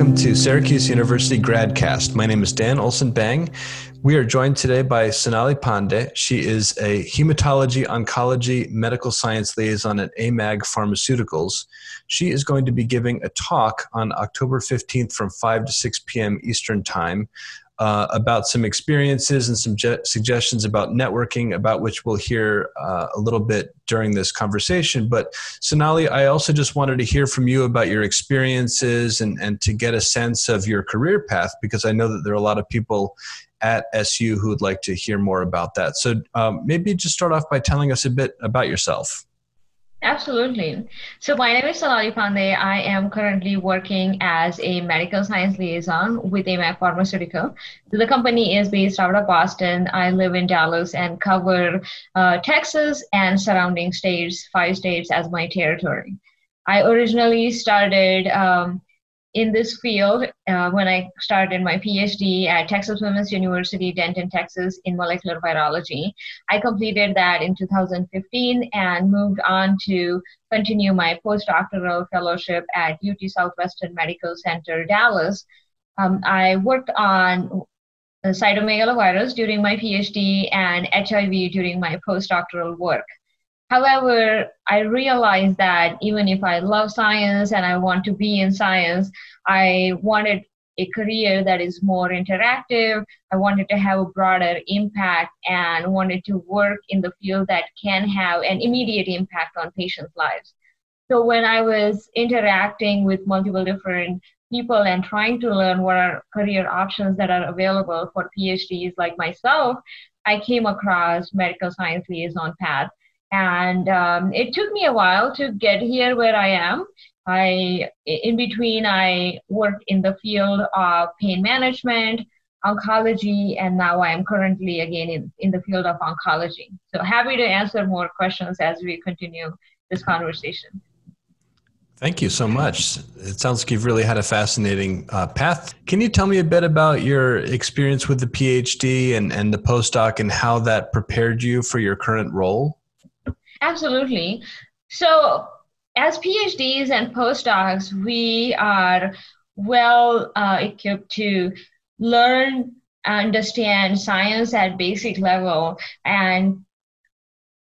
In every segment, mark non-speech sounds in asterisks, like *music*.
welcome to Syracuse University GradCast. My name is Dan Olson Bang. We are joined today by Sonali Pandey. She is a hematology oncology medical science liaison at AMAG Pharmaceuticals. She is going to be giving a talk on October 15th from 5 to 6 p.m. Eastern Time uh, about some experiences and some je- suggestions about networking, about which we'll hear uh, a little bit during this conversation. But Sonali, I also just wanted to hear from you about your experiences and, and to get a sense of your career path, because I know that there are a lot of people at SU who would like to hear more about that. So um, maybe just start off by telling us a bit about yourself. Absolutely. So my name is Sonali Pandey. I am currently working as a medical science liaison with AMAG Pharmaceutical. The company is based out of Boston. I live in Dallas and cover uh, Texas and surrounding states, five states as my territory. I originally started um, in this field uh, when I started my PhD at Texas Women's University, Denton, Texas, in molecular virology. I completed that in 2015 and moved on to continue my postdoctoral fellowship at UT Southwestern Medical Center, Dallas. Um, I worked on cytomegalovirus during my PhD and HIV during my postdoctoral work. However, I realized that even if I love science and I want to be in science, I wanted a career that is more interactive. I wanted to have a broader impact and wanted to work in the field that can have an immediate impact on patients' lives. So when I was interacting with multiple different people and trying to learn what are career options that are available for PhDs like myself, I came across medical science liaison path and um, it took me a while to get here where i am i in between i worked in the field of pain management oncology and now i am currently again in, in the field of oncology so happy to answer more questions as we continue this conversation Thank you so much. It sounds like you've really had a fascinating uh, path. Can you tell me a bit about your experience with the PhD and, and the postdoc and how that prepared you for your current role? Absolutely. So, as PhDs and postdocs, we are well uh, equipped to learn, understand science at basic level, and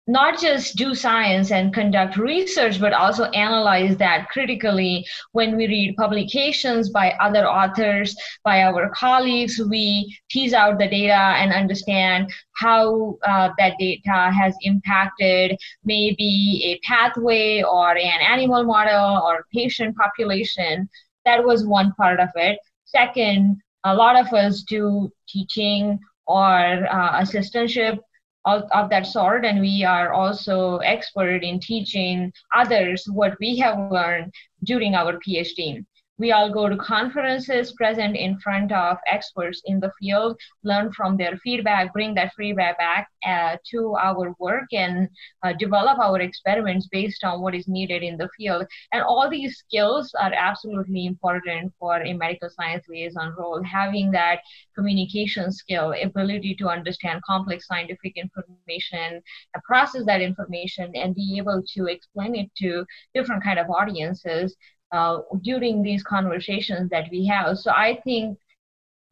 not just do science and conduct research, but also analyze that critically when we read publications by other authors, by our colleagues. We tease out the data and understand how uh, that data has impacted maybe a pathway or an animal model or patient population. That was one part of it. Second, a lot of us do teaching or uh, assistantship of, that sort and we are also expert in teaching others what we have learned during our phd we all go to conferences, present in front of experts in the field, learn from their feedback, bring that feedback back uh, to our work, and uh, develop our experiments based on what is needed in the field. And all these skills are absolutely important for a medical science liaison role. Having that communication skill, ability to understand complex scientific information, process that information, and be able to explain it to different kind of audiences uh, during these conversations that we have. So I think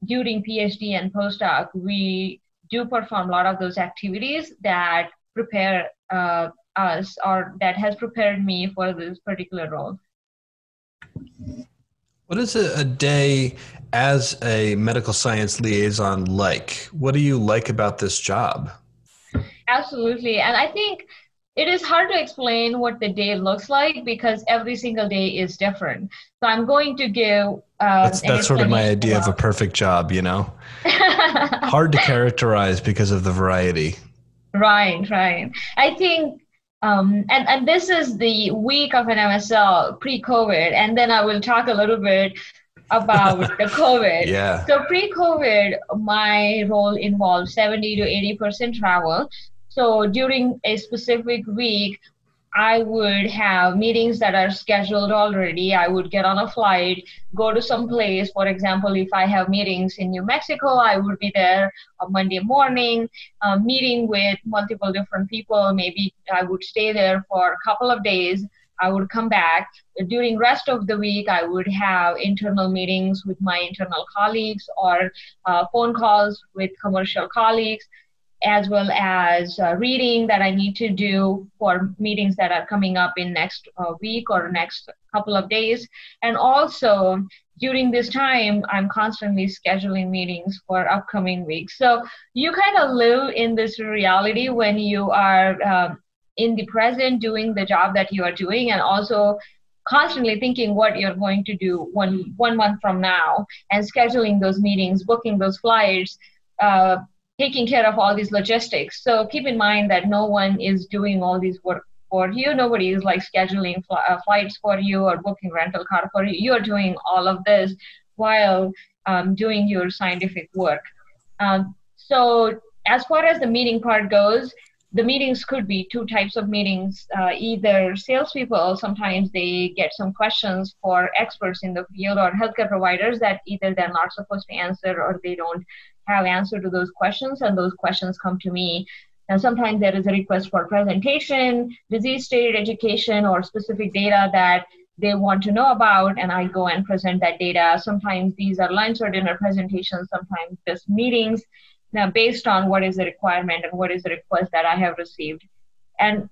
during PhD and postdoc, we do perform a lot of those activities that prepare uh, us or that has prepared me for this particular role. What is a, a day as a medical science liaison like? What do you like about this job? Absolutely. And I think it is hard to explain what the day looks like because every single day is different. So I'm going to give. Uh, that's that's sort of my idea of a perfect job, you know. *laughs* hard to characterize because of the variety. Right, right. I think, um, and and this is the week of an MSL pre-COVID, and then I will talk a little bit about *laughs* the COVID. Yeah. So pre-COVID, my role involved 70 to 80 percent travel. So during a specific week, I would have meetings that are scheduled already. I would get on a flight, go to some place. For example, if I have meetings in New Mexico, I would be there on Monday morning, uh, meeting with multiple different people. Maybe I would stay there for a couple of days, I would come back. During rest of the week, I would have internal meetings with my internal colleagues or uh, phone calls with commercial colleagues, as well as uh, reading that I need to do for meetings that are coming up in next uh, week or next couple of days. And also during this time, I'm constantly scheduling meetings for upcoming weeks. So you kind of live in this reality when you are um, in the present doing the job that you are doing and also constantly thinking what you're going to do one one month from now and scheduling those meetings booking those flights uh, taking care of all these logistics. So keep in mind that no one is doing all these work for you. Nobody is like scheduling fl- uh, flights for you or booking rental car for you. You're doing all of this while um, doing your scientific work. Um, so as far as the meeting part goes the meetings could be two types of meetings. Uh, either salespeople, sometimes they get some questions for experts in the field or healthcare providers that either they're not supposed to answer or they don't have answer to those questions, and those questions come to me. And sometimes there is a request for presentation, disease state education, or specific data that they want to know about, and I go and present that data. Sometimes these are lunch or dinner presentations, sometimes just meetings now based on what is the requirement and what is the request that I have received. And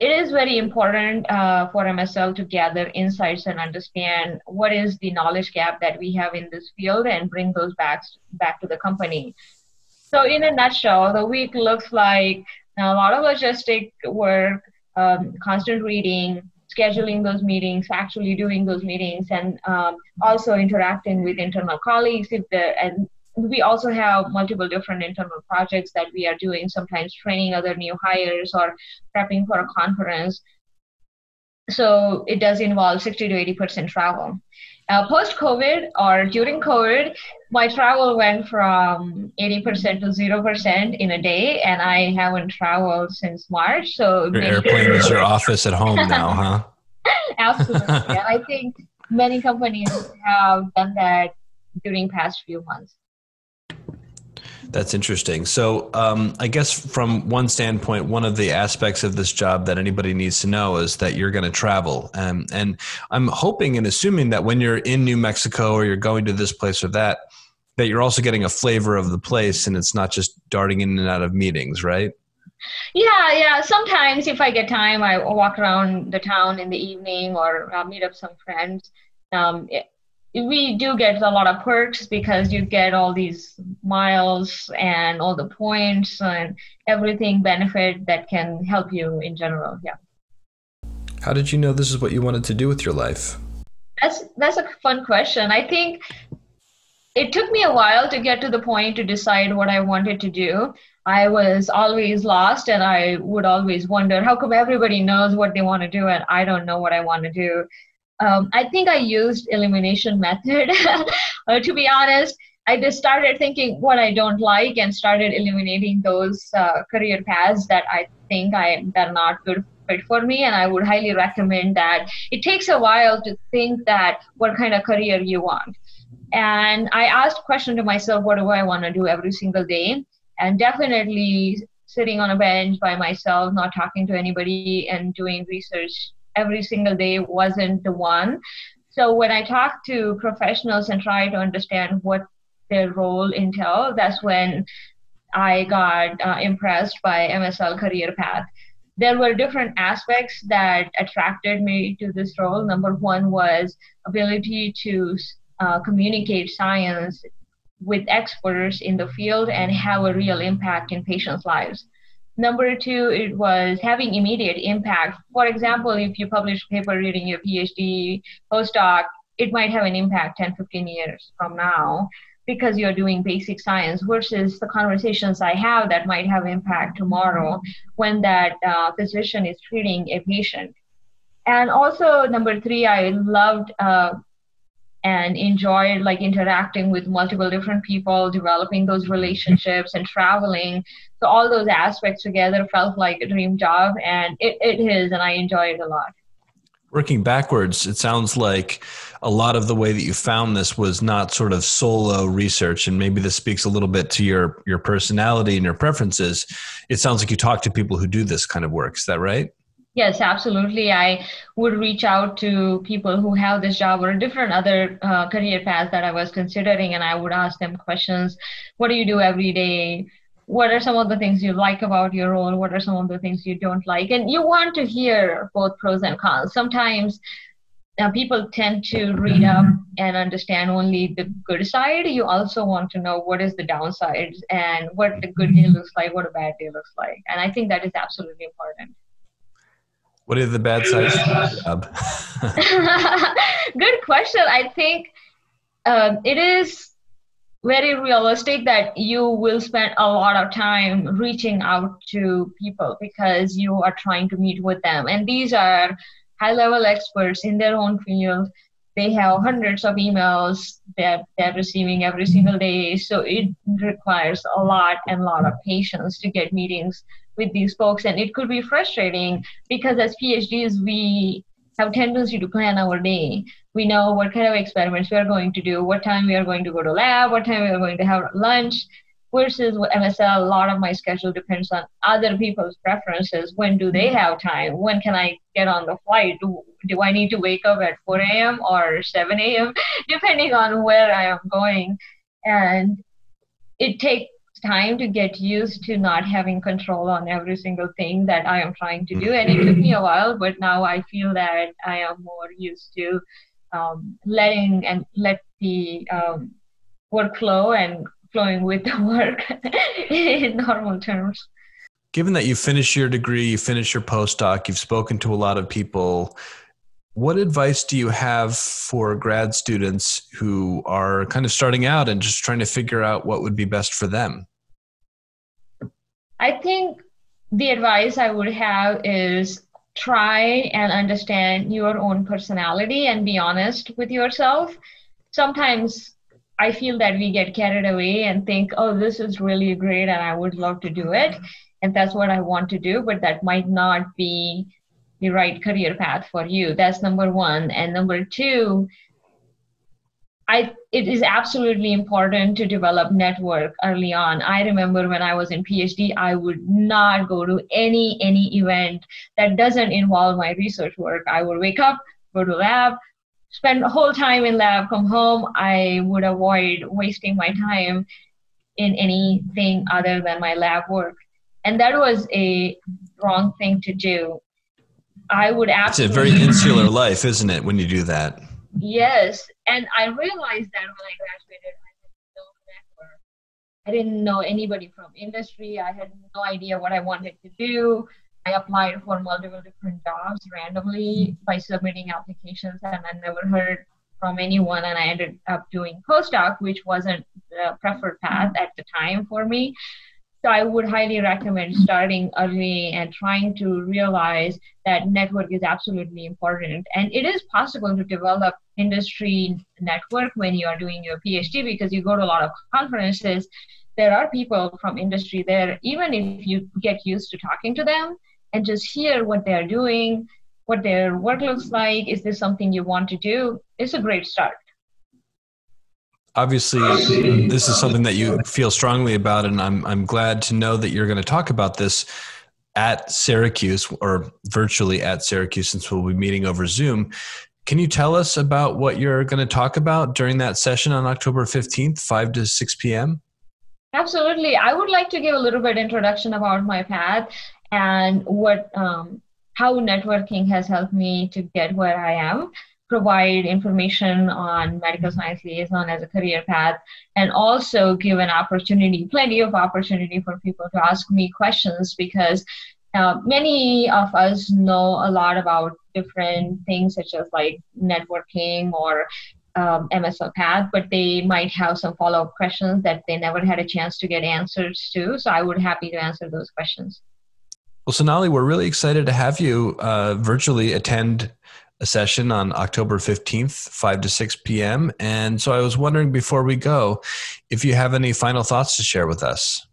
it is very important uh, for MSL to gather insights and understand what is the knowledge gap that we have in this field and bring those back, back to the company. So, in a nutshell, the week looks like a lot of logistic work, um, constant reading, scheduling those meetings, actually doing those meetings, and um, also interacting with internal colleagues if the and we also have multiple different internal projects that we are doing, sometimes training other new hires or prepping for a conference. So it does involve 60 to 80% travel. Uh, Post COVID or during COVID, my travel went from 80% to 0% in a day, and I haven't traveled since March. So your airplane is your *laughs* office at home now, huh? Absolutely. *laughs* and I think many companies have done that during past few months. That's interesting. So, um, I guess from one standpoint, one of the aspects of this job that anybody needs to know is that you're going to travel. Um, and I'm hoping and assuming that when you're in New Mexico or you're going to this place or that, that you're also getting a flavor of the place and it's not just darting in and out of meetings, right? Yeah, yeah. Sometimes if I get time, I walk around the town in the evening or uh, meet up some friends. Um, we do get a lot of perks because you get all these miles and all the points and everything benefit that can help you in general yeah. How did you know this is what you wanted to do with your life? That's that's a fun question. I think it took me a while to get to the point to decide what i wanted to do. I was always lost and i would always wonder how come everybody knows what they want to do and i don't know what i want to do um, I think I used elimination method. *laughs* uh, to be honest, I just started thinking what I don't like and started eliminating those uh, career paths that I think I that are not good fit for me. And I would highly recommend that. It takes a while to think that what kind of career you want. And I asked question to myself, what do I want to do every single day? And definitely sitting on a bench by myself, not talking to anybody, and doing research every single day wasn't the one. So when I talk to professionals and try to understand what their role entail, that's when I got uh, impressed by MSL Career Path. There were different aspects that attracted me to this role. Number one was ability to uh, communicate science with experts in the field and have a real impact in patients' lives. Number two, it was having immediate impact. For example, if you publish a paper reading your PhD postdoc, it might have an impact 10, 15 years from now because you're doing basic science versus the conversations I have that might have impact tomorrow when that uh, physician is treating a patient. And also, number three, I loved uh, and enjoyed like interacting with multiple different people, developing those relationships and traveling. So all those aspects together felt like a dream job and it, it is and I enjoy it a lot. Working backwards, it sounds like a lot of the way that you found this was not sort of solo research, and maybe this speaks a little bit to your your personality and your preferences. It sounds like you talk to people who do this kind of work. Is that right? Yes, absolutely. I would reach out to people who have this job or a different other uh, career paths that I was considering, and I would ask them questions. What do you do every day? What are some of the things you like about your role? What are some of the things you don't like? And you want to hear both pros and cons. Sometimes uh, people tend to read up and understand only the good side. You also want to know what is the downside and what the good day looks like, what a bad day looks like. And I think that is absolutely important. What are the bad sides *laughs* Good question. I think um, it is very realistic that you will spend a lot of time reaching out to people because you are trying to meet with them. And these are high level experts in their own field. They have hundreds of emails that they're receiving every single day. So it requires a lot and a lot of patience to get meetings with these folks and it could be frustrating because as phds we have tendency to plan our day. We know what kind of experiments we are going to do what time we are going to go to lab what time we are going to have lunch versus with msl a lot of my schedule depends on other people's preferences. When do they mm-hmm. have time? When can i get on the flight? Do, do i need to wake up at 4 a.m or 7 a.m *laughs* depending on where i am going. And it takes time to get used to not having control on every single thing that I am trying to do. And it took me a while, but now I feel that I am more used to um, letting and let the um, workflow and flowing with the *laughs* work in normal terms. Given that you finished your degree, you finished your postdoc, you've spoken to a lot of people. What advice do you have for grad students who are kind of starting out and just trying to figure out what would be best for them? I think the advice I would have is try and understand your own personality and be honest with yourself. Sometimes I feel that we get carried away and think, oh, this is really great and I would love to do it. And that's what I want to do, but that might not be the right career path for you. That's number one. And number two, I it is absolutely important to develop network early on. I remember when I was in PhD, I would not go to any any event that doesn't involve my research work. I would wake up, go to lab, spend the whole time in lab, come home. I would avoid wasting my time in anything other than my lab work. And that was a wrong thing to do. I would absolutely. It's a very insular life, isn't it, when you do that? Yes, and I realized that when I graduated, I had no network. I didn't know anybody from industry. I had no idea what I wanted to do. I applied for multiple different jobs randomly by submitting applications, and I never heard from anyone. And I ended up doing postdoc, which wasn't the preferred path at the time for me. So I would highly recommend starting early and trying to realize that network is absolutely important. And it is possible to develop industry network when you are doing your PhD because you go to a lot of conferences. There are people from industry there, even if you get used to talking to them and just hear what they're doing, what their work looks like. Is this something you want to do? It's a great start obviously this is something that you feel strongly about and I'm I'm glad to know that you're going to talk about this at Syracuse or virtually at Syracuse since we'll be meeting over Zoom. Can you tell us about what you're going to talk about during that session on October 15th, 5 to 6 p.m.? Absolutely. I would like to give a little bit introduction about my path and what um, how networking has helped me to get where I am provide information on medical science liaison as a career path and also give an opportunity plenty of opportunity for people to ask me questions because uh, many of us know a lot about different things such as like networking or um, MSL path, but they might have some follow-up questions that they never had a chance to get answers to. So I would happy to answer those questions. Well, Sonali, we're really excited to have you uh, virtually attend a session on October 15th, 5 to 6 p.m. And so I was wondering before we go if you have any final thoughts to share with us.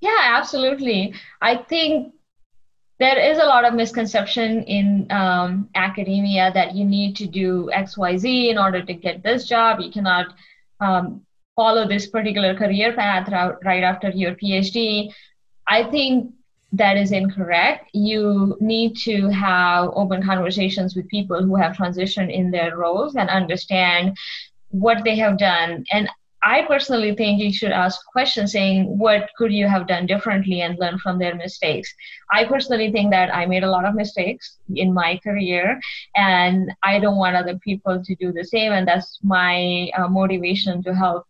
Yeah, absolutely. I think there is a lot of misconception in um, academia that you need to do XYZ in order to get this job. You cannot um, follow this particular career path right after your PhD. I think that is incorrect. You need to have open conversations with people who have transitioned in their roles and understand what they have done. And I personally think you should ask questions saying, what could you have done differently and learn from their mistakes? I personally think that I made a lot of mistakes in my career and I don't want other people to do the same. And that's my uh, motivation to help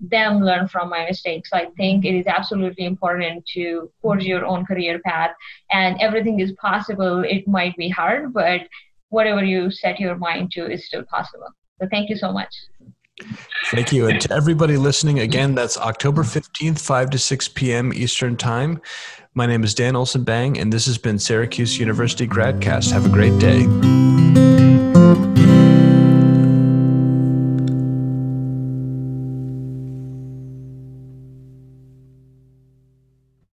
them learn from my mistakes. So I think it is absolutely important to forge your own career path and everything is possible. It might be hard, but whatever you set your mind to is still possible. So thank you so much. Thank you. And to everybody listening, again, that's October 15th, 5 to 6 p.m. Eastern Time. My name is Dan Olson Bang, and this has been Syracuse University Gradcast. Have a great day.